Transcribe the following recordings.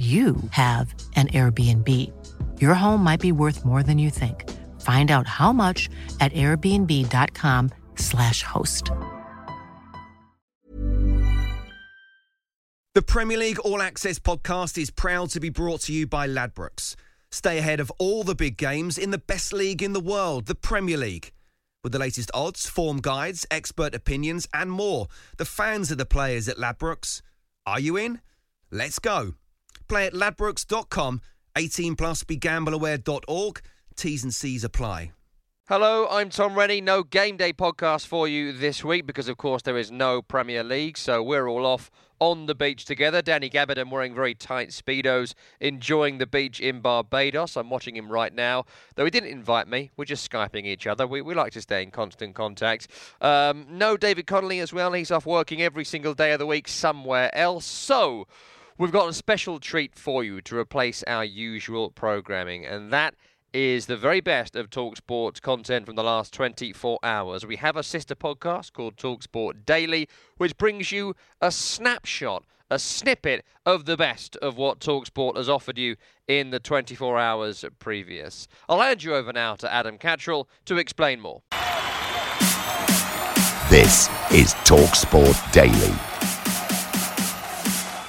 you have an Airbnb. Your home might be worth more than you think. Find out how much at airbnb.com/slash host. The Premier League All Access podcast is proud to be brought to you by Ladbrokes. Stay ahead of all the big games in the best league in the world, the Premier League. With the latest odds, form guides, expert opinions, and more, the fans are the players at Ladbrokes. Are you in? Let's go. Play at ladbrokes.com. 18 plus begambleaware.org. T's and C's apply. Hello, I'm Tom Rennie. No game day podcast for you this week because, of course, there is no Premier League. So we're all off on the beach together. Danny Gabbidon wearing very tight Speedos, enjoying the beach in Barbados. I'm watching him right now. Though he didn't invite me, we're just Skyping each other. We, we like to stay in constant contact. Um, no David Connolly as well. He's off working every single day of the week somewhere else. So. We've got a special treat for you to replace our usual programming, and that is the very best of Talksport's content from the last 24 hours. We have a sister podcast called Talksport Daily, which brings you a snapshot, a snippet of the best of what Talksport has offered you in the 24 hours previous. I'll hand you over now to Adam Catterall to explain more. This is Talksport Daily.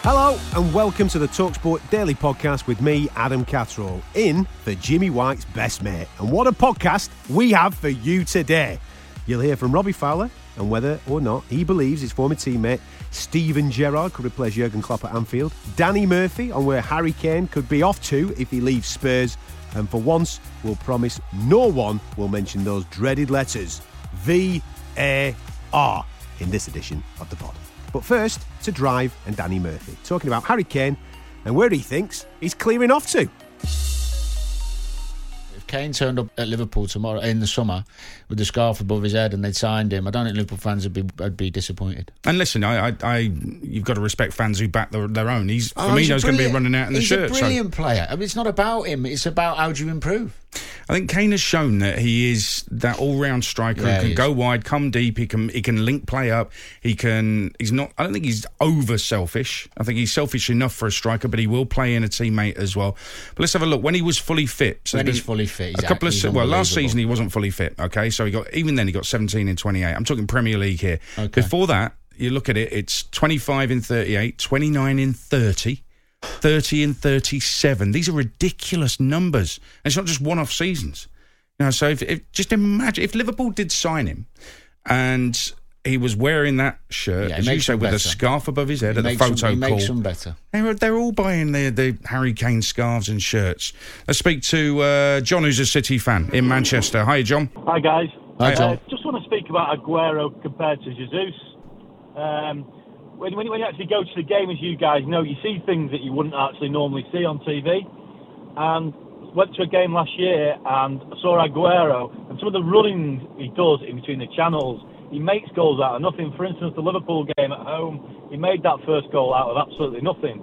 Hello and welcome to the Talksport Daily Podcast with me, Adam Catterall, in for Jimmy White's best mate. And what a podcast we have for you today. You'll hear from Robbie Fowler and whether or not he believes his former teammate Steven Gerrard could replace Jurgen Klopp at Anfield, Danny Murphy on where Harry Kane could be off to if he leaves Spurs, and for once, we'll promise no one will mention those dreaded letters V A R in this edition of the pod. But first, to Drive and Danny Murphy, talking about Harry Kane and where he thinks he's clearing off to. If Kane turned up at Liverpool tomorrow in the summer with the scarf above his head and they'd signed him, I don't think Liverpool fans would be would be disappointed. And listen, I, I, I you've got to respect fans who back their, their own. He's Oh, he's Firmino's going to be running out in the he's shirt. a so- brilliant player. I mean, it's not about him. It's about how do you improve. I think Kane has shown that he is that all-round striker Yeah, who he can go wide, come deep. He can he can link play up. He can. He's not. I don't think he's over selfish. I think he's selfish enough for a striker, but he will play in a teammate as well. But let's have a look when he was fully fit. When he's fully fit, a couple of well, last season he wasn't fully fit. Okay, so he got even then he got 17 in 28. I'm talking Premier League here. Okay. Before that, you look at it. It's 25 in 38, 29 in 30. 30 and 37. These are ridiculous numbers. And it's not just one off seasons. You know, so if, if just imagine if Liverpool did sign him and he was wearing that shirt, Yeah, as you say, him with a scarf above his head He at the photo them, call. makes them better. They're, they're all buying the, the Harry Kane scarves and shirts. Let's speak to uh, John, who's a City fan in Manchester. Hi, John. Hi guys. Hi, John. Uh, just want to speak about Aguero compared to Jesus. Um, when, when, you actually go to the game, as you guys know, you see things that you wouldn't actually normally see on TV. And went to a game last year and saw Aguero and some of the running he does in between the channels. He makes goals out of nothing. For instance, the Liverpool game at home, he made that first goal out of absolutely nothing.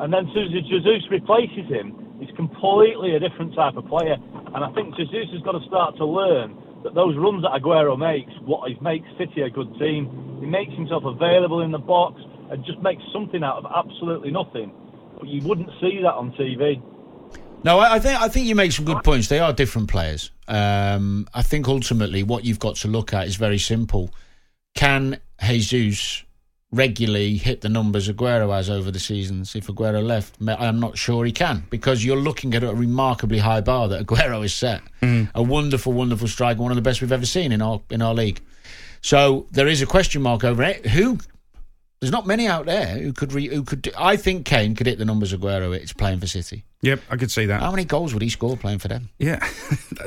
And then as Jesus replaces him, he's completely a different type of player. And I think Jesus has got to start to learn that those runs that Aguero makes, what he makes City a good team. He makes himself available in the box and just makes something out of absolutely nothing. But you wouldn't see that on TV. No, I I think I think you make some good points. They are different players. Um, I think ultimately what you've got to look at is very simple. Can Jesus regularly hit the numbers Aguero has over the seasons? If Aguero left, I'm not sure he can because you're looking at a remarkably high bar that Aguero has set. A wonderful, wonderful striker, one of the best we've ever seen in our in our league. So there is a question mark over it. Who There's not many out there who could. Re, who could? Do, I think Kane could hit the numbers Aguero hits playing for City. Yep, I could see that. How many goals would he score playing for them? Yeah,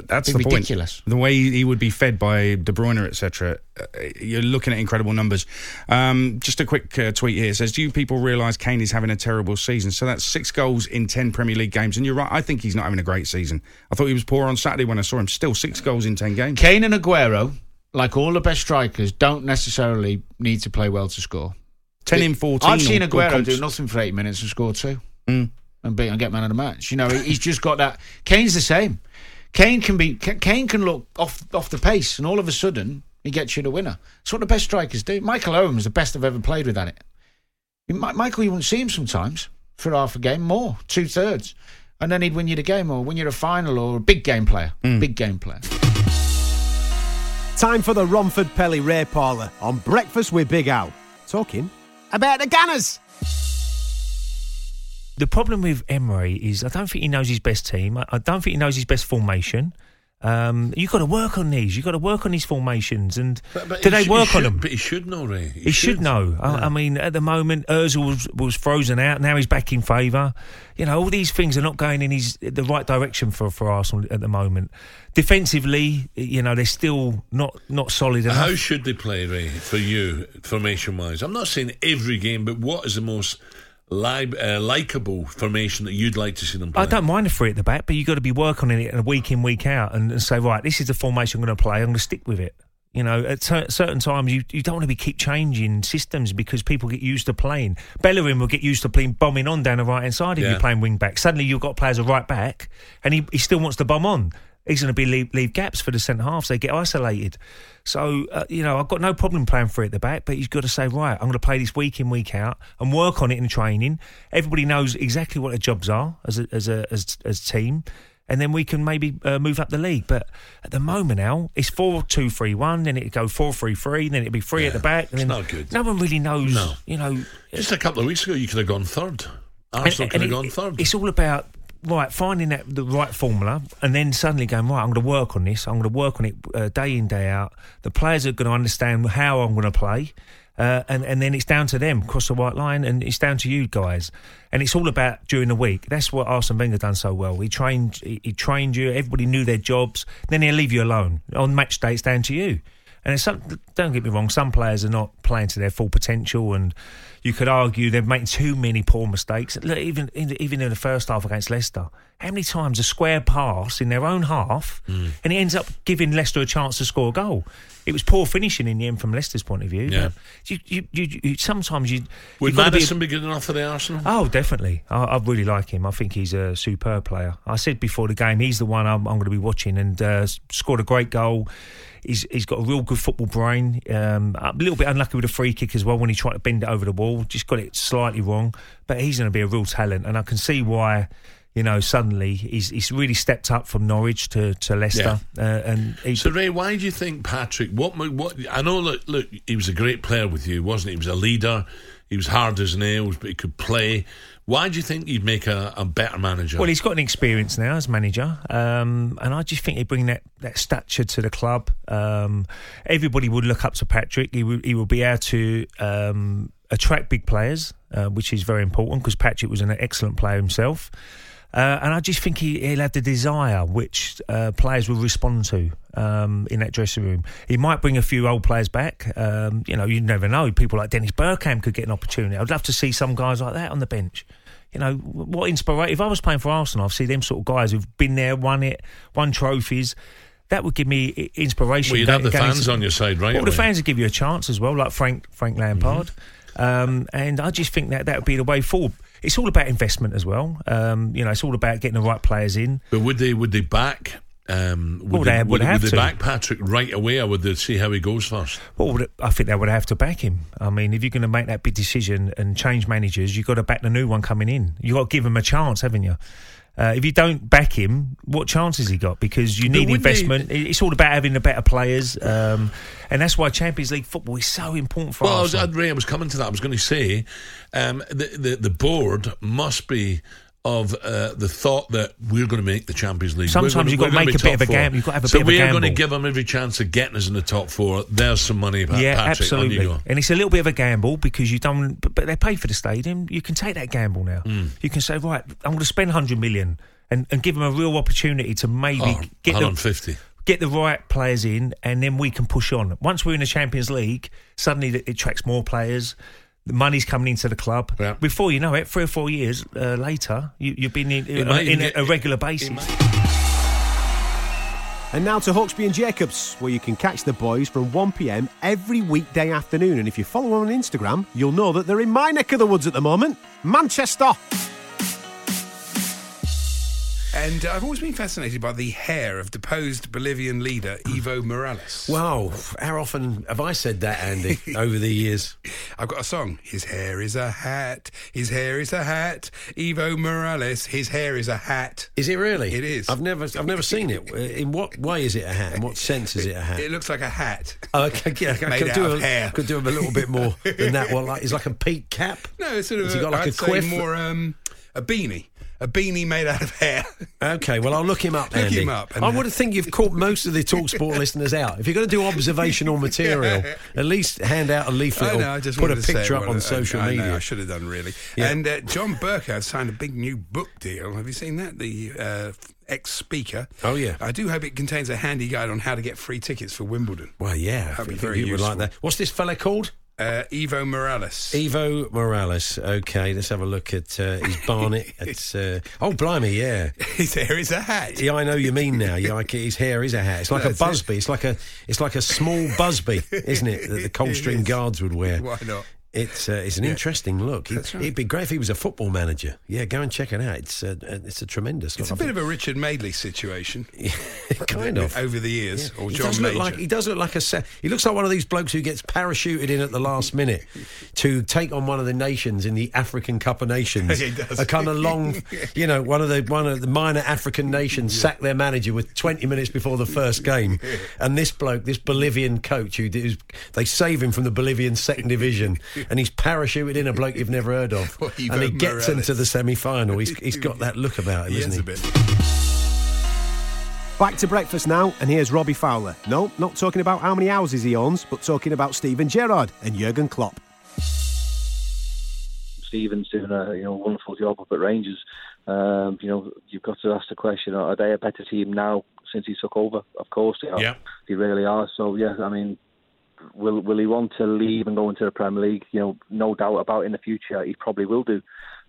that's It'd the be point. ridiculous. The way he would be fed by De Bruyne, etc. Uh, You're looking at incredible numbers. Um, just a quick uh, tweet here It says, "Do you people realise Kane is having a terrible season?" So that's six goals in ten Premier League games, and you're right. I think he's not having a great season. I thought he was poor on Saturday when I saw him. Still six goals in ten games. Kane and Aguero, like all the best strikers, don't necessarily need to play well to score. Ten in fourteen. I've seen Aguero do nothing for eight minutes and score two Mm. and beat and get man of the match. You know, he's just got that. Kane's the same. Kane can be. Kane can look off off the pace, and all of a sudden he gets you the winner. That's what the best strikers do. Michael Owen was the best I've ever played with at it. Michael, you wouldn't see him sometimes for half a game, more two thirds, and then he'd win you the game or win you the final or a big game player, big game player. Time for the Romford Pelé Ray Parlour on Breakfast with Big Al. Talking about the Gunners. the problem with Emery is I don't think he knows his best team. I, I don't think he knows his best formation. Um, you've got to work on these. You've got to work on these formations. And But- but do they sh- work he on them? But he should know, Ray. He, should, know. I, I mean, at the moment, Özil was, was frozen out. Now he's back in favour. You know, all these things are not going in his the right direction for, for Arsenal at the moment. Defensively, you know, they're still not not solid enough. How should they play, Ray, for you, formation wise? I'm not saying every game, but what is the most li- uh, likable formation that you'd like to see them play? I don't mind the three at the back, but you've got to be working on it a week in, week out, and, and say, right, this is the formation I'm going to play. I'm going to stick with it. You know, at cer- certain times you, you don't want to be keep changing systems because people get used to playing. Bellerin will get used to playing bombing on down the right hand side if Yeah. you're playing wing back. Suddenly you've got players a right back, and he, he still wants to bomb on. He's going to be leave, leave gaps for the centre halves. They get isolated. So uh, you know, I've got no problem playing three at the back, but he's got to say, right, I'm going to play this week in, week out, and work on it in training. Everybody knows exactly what their jobs are as a, as a as as team, and then we can maybe uh, move up the league. But at the moment now, it's four two three one, then it'd go four three three, then it'd be three at the back. And it's then not good. No one really knows. No. You know, Just a couple of weeks ago, you could have gone third. Arsenal and- could and have it- gone third. It's all about right finding that the right formula, and then suddenly going right. I'm going to work on this. I'm going to work on it uh, day in day out. The players are going to understand how I'm going to play. Uh, and, and then it's down to them, cross the white line, and it's down to you guys. And it's all about during the week. That's what Arsene Wenger done so well. He trained, he, he trained you. Everybody knew their jobs. Then he'll leave you alone on match day. It's down to you. And it's some, don't get me wrong, some players are not playing to their full potential, and you could argue they're making too many poor mistakes. Look, even in, even in the first half against Leicester, how many times a square pass in their own half, Hmm. and it ends up giving Leicester a chance to score a goal. It was poor finishing in the end from Leicester's point of view. Yeah. You, you, you, you, sometimes you Would gotta be- Maddison be good enough for the Arsenal? Oh, definitely. I, I really like him. I think he's a superb player. I said before the game, he's the one I'm, I'm going to be watching and uh, scored a great goal. He's, he's got a real good football brain. Um, a little bit unlucky with a free kick as well when he tried to bend it over the wall. Just got it slightly wrong. But he's going to be a real talent. And I can see why, you know, suddenly he's, he's really stepped up from Norwich to, to Leicester. Uh, and he, So Ray, why do you think Patrick? What? What? I know. Look, look, he was a great player with you, wasn't he? He was a leader. He was hard as nails, but he could play. Why do you think he'd make a, a better manager? Well, he's got an experience now as manager, um, and I just think he'd bring that, that stature to the club. Um, everybody would look up to Patrick. He would he would be able to um, attract big players, uh, which is very important because Patrick was an excellent player himself. Uh, and I just think he, he'll have the desire which uh, players will respond to um, in that dressing room. He might bring a few old players back. Um, you know, you never know. People like Dennis Bergkamp could get an opportunity. I'd love to see some guys like that on the bench. You know, what inspiration? If I was playing for Arsenal, I'd see them sort of guys who've been there, won it, won trophies. That would give me inspiration. Well, you'd have the fans into- on your side, right? Well, the fans would give you a chance as well, like Frank Frank Lampard. Um, and I just think that that would be the way forward. It's all about investment as well. Um, you know, it's all about getting the right players in. But would they? Would they back? Um, would Well, they, they would would, have would to. they back Patrick right away, or would they see how he goes first? Well, I think they would have to back him. I mean, if you're going to make that big decision and change managers, you've got to back the new one coming in. You've got to give him a chance, haven't you? Uh, if you don't back him, what chance has he got? Because you need investment. It's all about having the better players, um, and that's why Champions League football is so important for us. Well, I was, Ray, I was coming to that. I was going to say um, the, the the board must be of uh, the thought that we're going to make the Champions League. Sometimes gonna- you've got to make a bit of a gamble. You've got to have a so bit of a we are going to give them every chance of getting us in the top four. There's some money, Pat- yeah, Patrick. On absolutely. And it's a little bit of a gamble because you don't. But, but they pay for the stadium. You can take that gamble now. Hmm. You can say, right, I'm going to spend 100 million and, and give them a real opportunity to maybe Oh, get the 150. get the right players in, and then we can push on. Once we're in the Champions League, suddenly it attracts more players. The money's coming into the club. Yeah. Before you know it, three or four years uh, later, you, you've been in, It might in even a, get- a regular basis. And now to Hawksbee and Jacobs, where you can catch the boys from 1pm every weekday afternoon. And if you follow them on Instagram, you'll know that they're in my neck of the woods at the moment Manchester. And I've always been fascinated by the hair of deposed Bolivian leader Evo Morales. Wow, how often have I said that, Andy, over the years? I've got a song. His hair is a hat. His hair is a hat. Evo Morales. His hair is a hat. Is it really? It is. I've never, I've never seen it. In what way is it a hat? In what sense is it a hat? It looks like a hat. Oh, okay, yeah, I could do a, hair. Could do him a little bit more than that. Well, like it's like a peak cap. No, it's sort of. Has a- got like I'd a quiff? more um, a beanie. A beanie made out of hair. Okay, well, I'll look him up, Look Andy. him up and- I would think you've caught most of the Talksport listeners out. If you're going to do observational material, at least hand out a leaflet I know, I just put a wanted to say picture up on I- social I, media. I should have done really. Yeah. And uh, John Bercow signed a big new book deal. Have you seen that? The uh, ex-speaker. Oh, yeah. I do hope it contains a handy guide on how to get free tickets for Wimbledon. Well, yeah, That'd I be think very you would like useful. that. What's this fella called? Uh, Evo Morales. Evo Morales. Okay, let's have a look at uh, his Barnet. It's uh, oh, blimey, yeah. His hair is a hat. Yeah, I know you mean now. Yeah, like his hair is a hat. It's like That's a it. busby. It's like a it's like a small busby, isn't it? That the Coldstream. Guards would wear. Why not? It's uh, it's an interesting look. He- right. It'd be great if he was a football manager. Yeah, go and check it out. It's uh, uh, it's a tremendous. It's a bit of a Richard Madeley situation. kind of Over the years. Or he John does Major. look like he does look like a se- he looks like one of these blokes who gets parachuted in at the last minute to take on one of the nations in the African Cup of Nations. A kind of long, you know, one of the one of the minor African nations sack their manager with 20 minutes before the first game, and this bloke, this Bolivian coach, who they save him from the Bolivian second division, and he's parachuted in a bloke you've never heard of, Well, and he gets Morales. into the semi final. He's he's got that look about him, He isn't is he? a bit. Back to breakfast now, and here's Robbie Fowler. No, not talking about how many houses he owns, but talking about Steven Gerrard and Jurgen Klopp. Stephen's doing a you know wonderful job up at Rangers. Um, you know, you've got to ask the question: Are they a better team now since he took over? Of course they are. Yeah. They really are. So yeah, I mean, will will he want to leave and go into the Premier League? You know, no doubt about it in the future. He probably will do.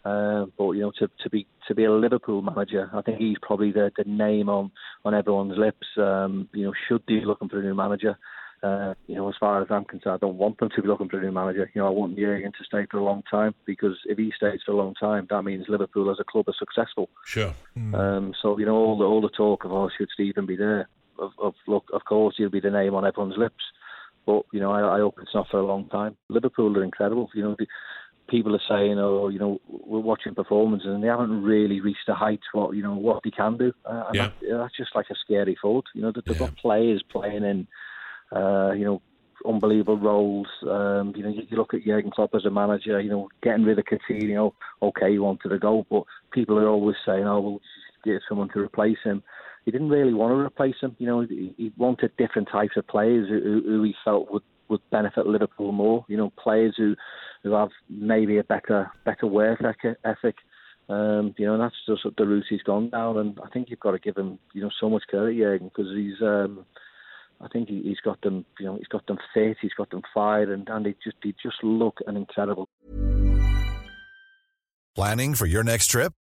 Uh, but you know, to, to be to be a Liverpool manager, I think he's probably the, the name on, on everyone's lips. Um, you know, should be looking for a new manager. Uh, you know, as far as I'm concerned, I don't want them to be looking for a new manager. You know, I want Jurgen to stay for a long time because if he stays for a long time, that means Liverpool as a club are successful. Sure. Um, so you know, all the all the talk of oh, should Stephen be there? Of, of look, of course he'll be the name on everyone's lips, but you know, I, I hope it's not for a long time. Liverpool are incredible. You know, the, people are saying, oh, you know, we're watching performances and they haven't really reached the heights what you know what they can do. Uh, and Yeah. that, that's just like a scary thought. You know, that they've got players playing in, uh, you know. Unbelievable roles. Um, you know, you, you look at Jurgen Klopp as a manager. You know, getting rid of Coutinho. Okay, he wanted to go, but people are always saying, "Oh, well, get someone to replace him." He didn't really want to replace him. You know, he, he wanted different types of players who, who he felt would would benefit Liverpool more. You know, players who who have maybe a better better work ethic. Um, you know, and that's just the route he's gone down. And I think you've got to give him, you know, so much credit, Jurgen, because he's. Um, I think he, he's got them, you know, he's got them fit, he's got them fired, and, and they just they just look an incredible Planning for your next trip?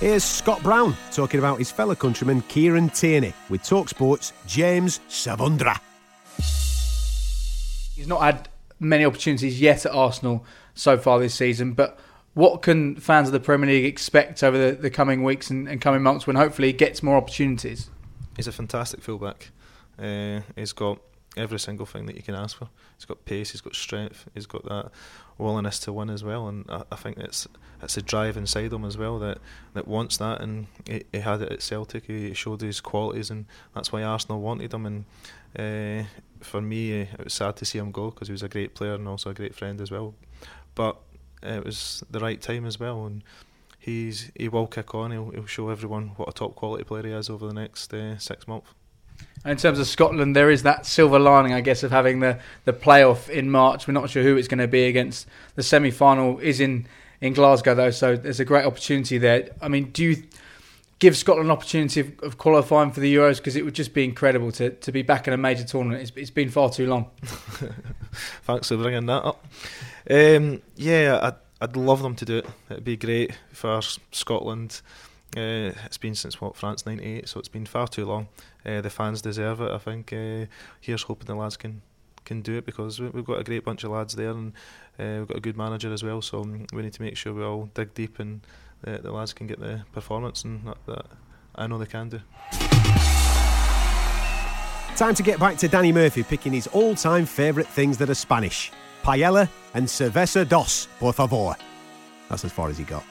Here's Scott Brown talking about his fellow countryman Kieran Tierney with Talksport's James Savundra. He's not had many opportunities yet at Arsenal so far this season, but what can fans of the Premier League expect over the, the coming weeks and, and coming months when hopefully he gets more opportunities? He's a fantastic fullback. Uh, he's got every single thing that you can ask for. He's got pace, he's got strength, he's got that willingness to win as well, and I, I think it's it's a drive inside him as well that, that wants that, and he, he had it at Celtic. He showed his qualities, and that's why Arsenal wanted him. And uh, for me, it was sad to see him go because he was a great player and also a great friend as well. But it was the right time as well, and he's he will kick on. He'll, he'll show everyone what a top quality player he is over the next uh, six months. In terms of Scotland, there is that silver lining, I guess, of having the, the playoff in March. We're not sure who it's going to be against. The semi final is in, in Glasgow, though, so there's a great opportunity there. I mean, do you give Scotland an opportunity of, of qualifying for the Euros? Because it would just be incredible to, to be back in a major tournament. It's, it's been far too long. Thanks for bringing that up. Um, yeah, I'd, I'd love them to do it. It'd be great for Scotland. Uh, it's been since what France '98, so it's been far too long. Uh, the fans deserve it. I think. Uh, here's hoping the lads can can do it because we, we've got a great bunch of lads there and uh, we've got a good manager as well. So we need to make sure we all dig deep and uh, the lads can get the performance and that, that I know they can do. Time to get back to Danny Murphy picking his all time favourite things that are Spanish paella and cerveza dos, por favor. That's as far as he got.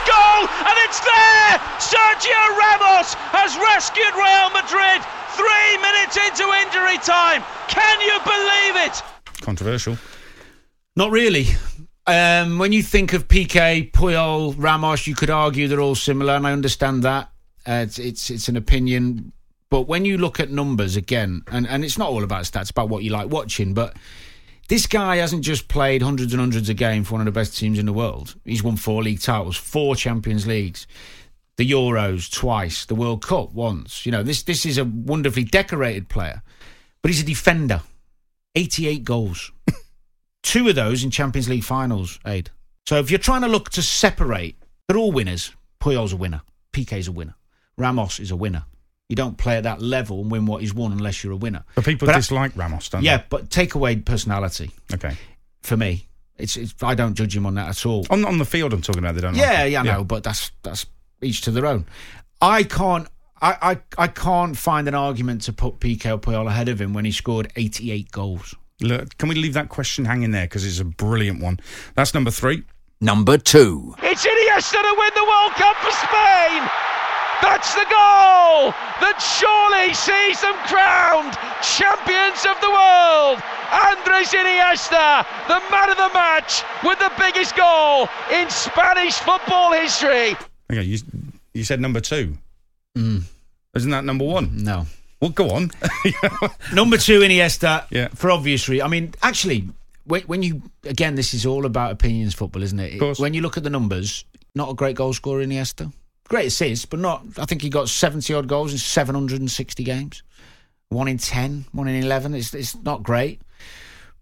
Not goal, and it's there! Sergio Ramos has rescued Real Madrid three minutes into injury time. Can you believe it? Controversial. Not really. Um, when you think of Piqué, Puyol, Ramos, you could argue they're all similar, and I understand that. Uh, it's, it's it's an opinion, but when you look at numbers again, and, and it's not all about stats, it's about what you like watching. But this guy hasn't just played hundreds and hundreds of games for one of the best teams in the world. He's won four league titles, four Champions Leagues, the Euros twice, the World Cup once. You know, this this is a wonderfully decorated player, but he's a defender. Eighty-eight goals. Two of those in Champions League finals, Aid. So if you're trying to look to separate, they're all winners. Puyol's a winner. Piqué's a winner. Ramos is a winner. You don't play at that level and win what he's won unless you're a winner. But people But I- dislike Ramos, don't yeah, they? Yeah, but take away personality. Okay. For me, it's, it's I don't judge him on that at all. On on the field, I'm talking about. They don't. Yeah, like it. yeah, I know, but that's that's each to their own. I can't. I, I, I can't find an argument to put Piqué or Puyol ahead of him when he scored 88 goals. Look, can we leave that question hanging there because it's a brilliant one? That's number three. Number two. It's Iniesta to win the World Cup for Spain. That's the goal that surely sees them crowned champions of the world. Andres Iniesta, the man of the match, with the biggest goal in Spanish football history. Okay, you you said number two. Mm. Isn't that number one? No. Well, go on. Number two, Iniesta. Yeah. For obvious reasons. I mean, actually, when, when you again, this is all about opinions, football, isn't it? Of course. When you look at the numbers, not a great goal scorer, Iniesta. Great assist, but not. I think he got seventy odd goals in seven hundred and sixty games. One in ten, one in eleven. It's it's not great,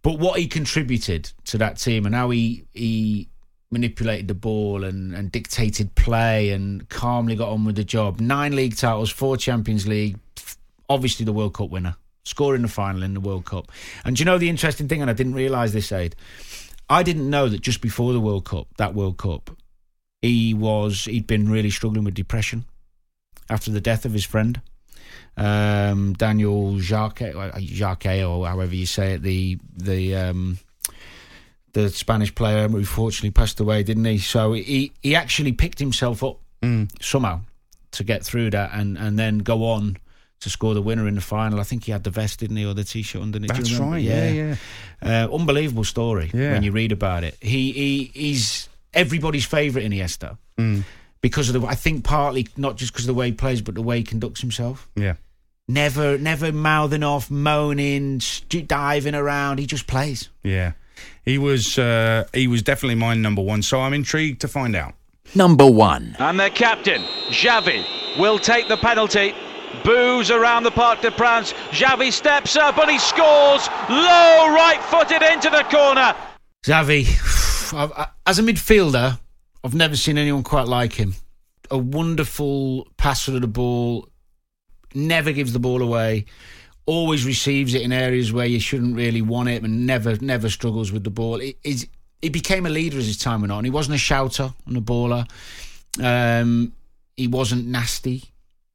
but what he contributed to that team and how he he manipulated the ball and, and dictated play and calmly got on with the job. Nine league titles, four Champions League, obviously the World Cup winner, scoring the final in the World Cup. And do you know the interesting thing? And I didn't realise this, Aid. I didn't know that just before the World Cup, that World Cup, he was he'd been really struggling with depression after the death of his friend. Um, Daniel Jarque, Jarque, or however you say it, the the um, the Spanish player who fortunately passed away, didn't he? So he he actually picked himself up Mm. somehow to get through that and and then go on to score the winner in the final. I think he had the vest, didn't he, or the t-shirt underneath? That's right. Yeah, yeah. Uh, unbelievable story Yeah. when you read about it. He he he's everybody's favourite Iniesta Mm. because of the. I think partly not just because of the way he plays, but the way he conducts himself. Yeah. Never never mouthing off, moaning, st- diving around. He just plays. Yeah. He was uh, he was definitely my number one. So I'm intrigued to find out. Number one. And their captain, Xavi, will take the penalty. Boos around the Parc de France. Xavi steps up and he scores. Low right footed into the corner. Xavi, I- as a midfielder, I've never seen anyone quite like him. A wonderful passer of the ball, never gives the ball away, always receives it in areas where you shouldn't really want it, and never never struggles with the ball. He, he became a leader as his time went on. He wasn't a shouter and a baller. Um, he wasn't nasty.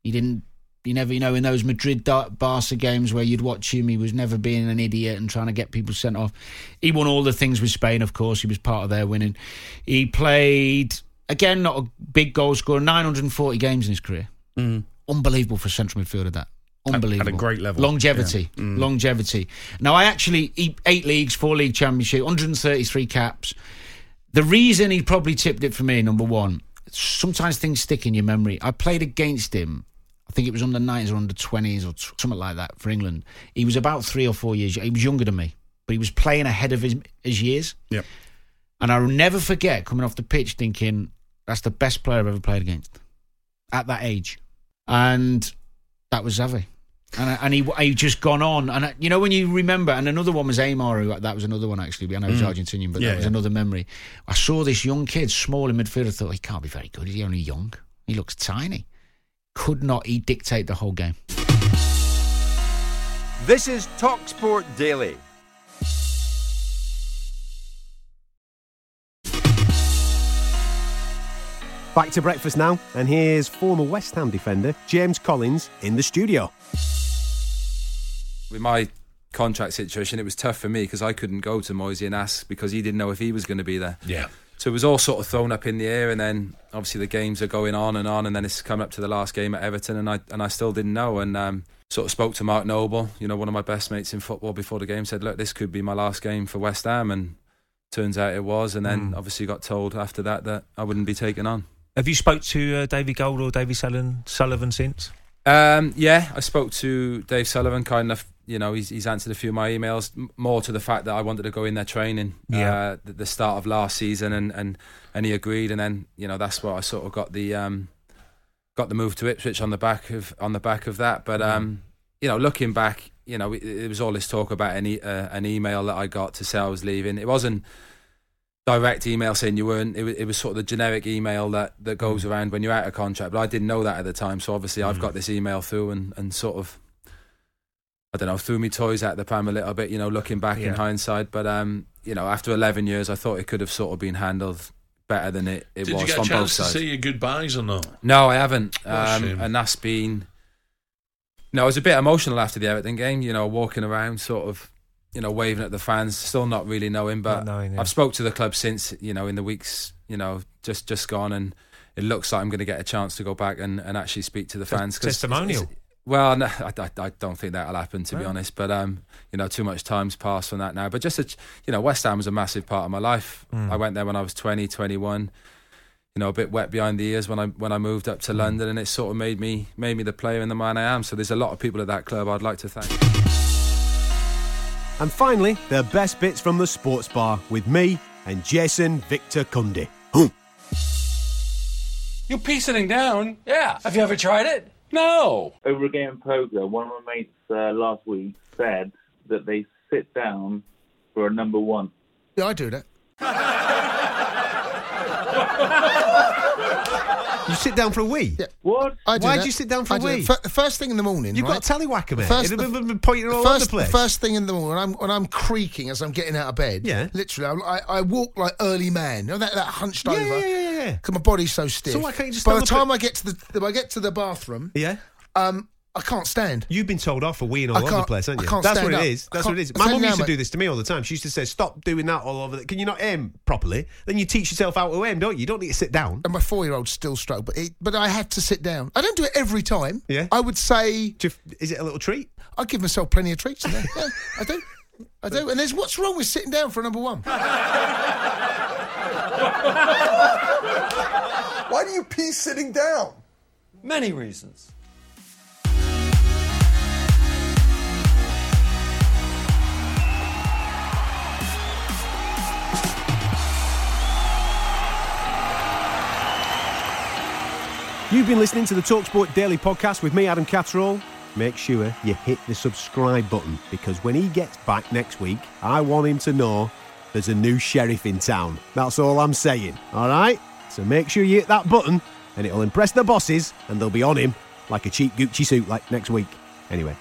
He didn't. You never, you know, in those Madrid Barca games where you'd watch him, he was never being an idiot and trying to get people sent off. He won all the things with Spain, of course. He was part of their winning. He played again, not a big goal scorer, 940 games in his career. Mm. Unbelievable for a central midfielder. That unbelievable at a great level. Longevity, Yeah. Mm. longevity. Now, I actually he- eight leagues, four league championship, 133 caps. The reason he probably tipped it for me, number one, sometimes things stick in your memory. I played against him. I think it was under 90s or under 20s or t- something like that for England. He was about three or four years. He was younger than me, but he was playing ahead of his, his years. Yep. And I'll never forget coming off the pitch thinking, that's the best player I've ever played against at that age. And that was Xavi. And, I- and he he just gone on, and I, you know when you remember, and another one was Aimar, who that was another one actually. I know he's Mm. Argentinian, but Yeah, that was yeah. another memory. I saw this young kid, small in midfield. I thought he can't be very good. He's only young. He looks tiny. Could not he dictate the whole game? This is Talksport Daily. Back to breakfast now, and here's former West Ham defender James Collins in the studio. with my contract situation, it was tough for me because I couldn't go to Moisey and ask because he didn't know if he was going to be there. Yeah. So it was all sort of thrown up in the air, and then obviously the games are going on and on, and then it's coming up to the last game at Everton, and I and I still didn't know, and um, sort of spoke to Mark Noble, you know, one of my best mates in football before the game, said, look, this could be my last game for West Ham, and turns out it was, and then Mm. obviously got told after that that I wouldn't be taken on. Have you spoke to uh, Davy Gold or Davy Sullivan, Sullivan since? Um, yeah, I spoke to Dave Sullivan. Kind enough, you know, he's, he's answered a few of my emails. More to the fact that I wanted to go in their training. Yeah. Uh, at the start of last season, and, and and he agreed, and then you know that's where I sort of got the um, got the move to Ipswich on the back of on the back of that. But um, you know, looking back, you know, it, it was all this talk about an e- uh, an email that I got to say I was leaving. It wasn't direct email saying you weren't. It was, it was sort of the generic email that, that goes around when you're out of contract. But I didn't know that at the time. So obviously I've got this email through and, and sort of, I don't know, threw me toys out the pram a little bit, you know, looking back in hindsight. But, um, you know, after 11 years, I thought it could have sort of been handled better than it, it Did was you get a chance to sides. say your goodbyes or not? No, I haven't. Um, shame. and that's been. No, I was a bit emotional after the Everton game. You know, walking around, sort of, you know, waving at the fans, still not really knowing. But knowing, yeah. I've spoke to the club since. You know, in the weeks, you know, just just gone, and it looks like I'm going to get a chance to go back and, and actually speak to the Tes- fans. 'cause it's- testimonial. it's- well, no, I, I, I don't think that'll happen to be honest. But um, you know, too much time's passed on that now. But just, a, you know, West Ham was a massive part of my life. Mm. I went there when I was 20, 21 you know, a bit wet behind the ears when I when I moved up Mm. to London, and it sort of made me made me the player and the man I am. So there's a lot of people at that club I'd like to thank. And finally, the best bits from the sports bar with me and Jason Victor Cundy. You pee sitting down? Yeah. Have you ever tried it? No. Over a game of poker, one of my mates uh, last week said that they sit down for a number one. Yeah, I do that. You sit down for a wee? What? I do Why'd that. you sit down for I a do wee? that. Fir- first thing in the morning. You've right? got a tallywhacker, mate. First, It'd the- have been pointing all first, over the place. First thing in the morning, when I'm, when I'm creaking as I'm getting out of bed. Yeah. Literally, I, I, I walk like early man. You know that, that hunched Yeah, over. yeah, yeah. Because my body's so stiff. So why can't you just By the time I get to the, I get to the bathroom. Yeah. Um, I can't stand. You've been told off for weeing all over the place, haven't I you? can't That's what up. it is. That's what it is. My mum used to do this to me all the time. She used to say, "Stop doing that all over." The- Can you not aim properly? Then you teach yourself how to aim, don't you? You don't need to sit down. And my four-year-old still struggle, but it, but I had to sit down. I don't do it every time. Yeah. I would say. Is it a little treat? I give myself plenty of treats. Yeah, I do. I do. And there's what's wrong with sitting down for a number one? Why do you pee sitting down? Many reasons. You've been listening to the Talksport Daily Podcast with me, Adam Catterall. Make sure you hit the subscribe button because when he gets back next week, I want him to know there's a new sheriff in town. That's all I'm saying, all right? So make sure you hit that button and it'll impress the bosses and they'll be on him like a cheap Gucci suit like next week. Anyway,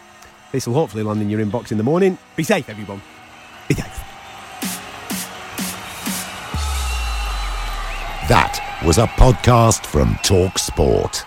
this will hopefully land in your inbox in the morning. Be safe, everyone. Be safe. That was a podcast from Talk Sport.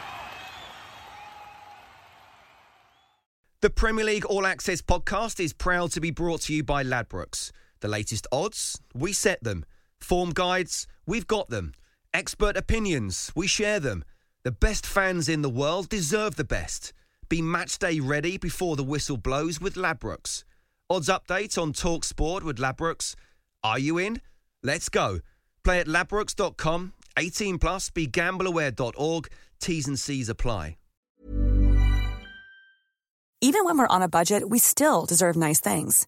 The Premier League All Access podcast is proud to be brought to you by Ladbrokes. The latest odds, we set them. Form guides, we've got them. Expert opinions, we share them. The best fans in the world deserve the best. Be match day ready before the whistle blows with Ladbrokes. Odds update on Talk Sport with Ladbrokes. Are you in? Let's go. Play at ladbrokes.com. 18 plus. BeGambleAware.org. T's and C's apply. Even when we're on a budget, we still deserve nice things.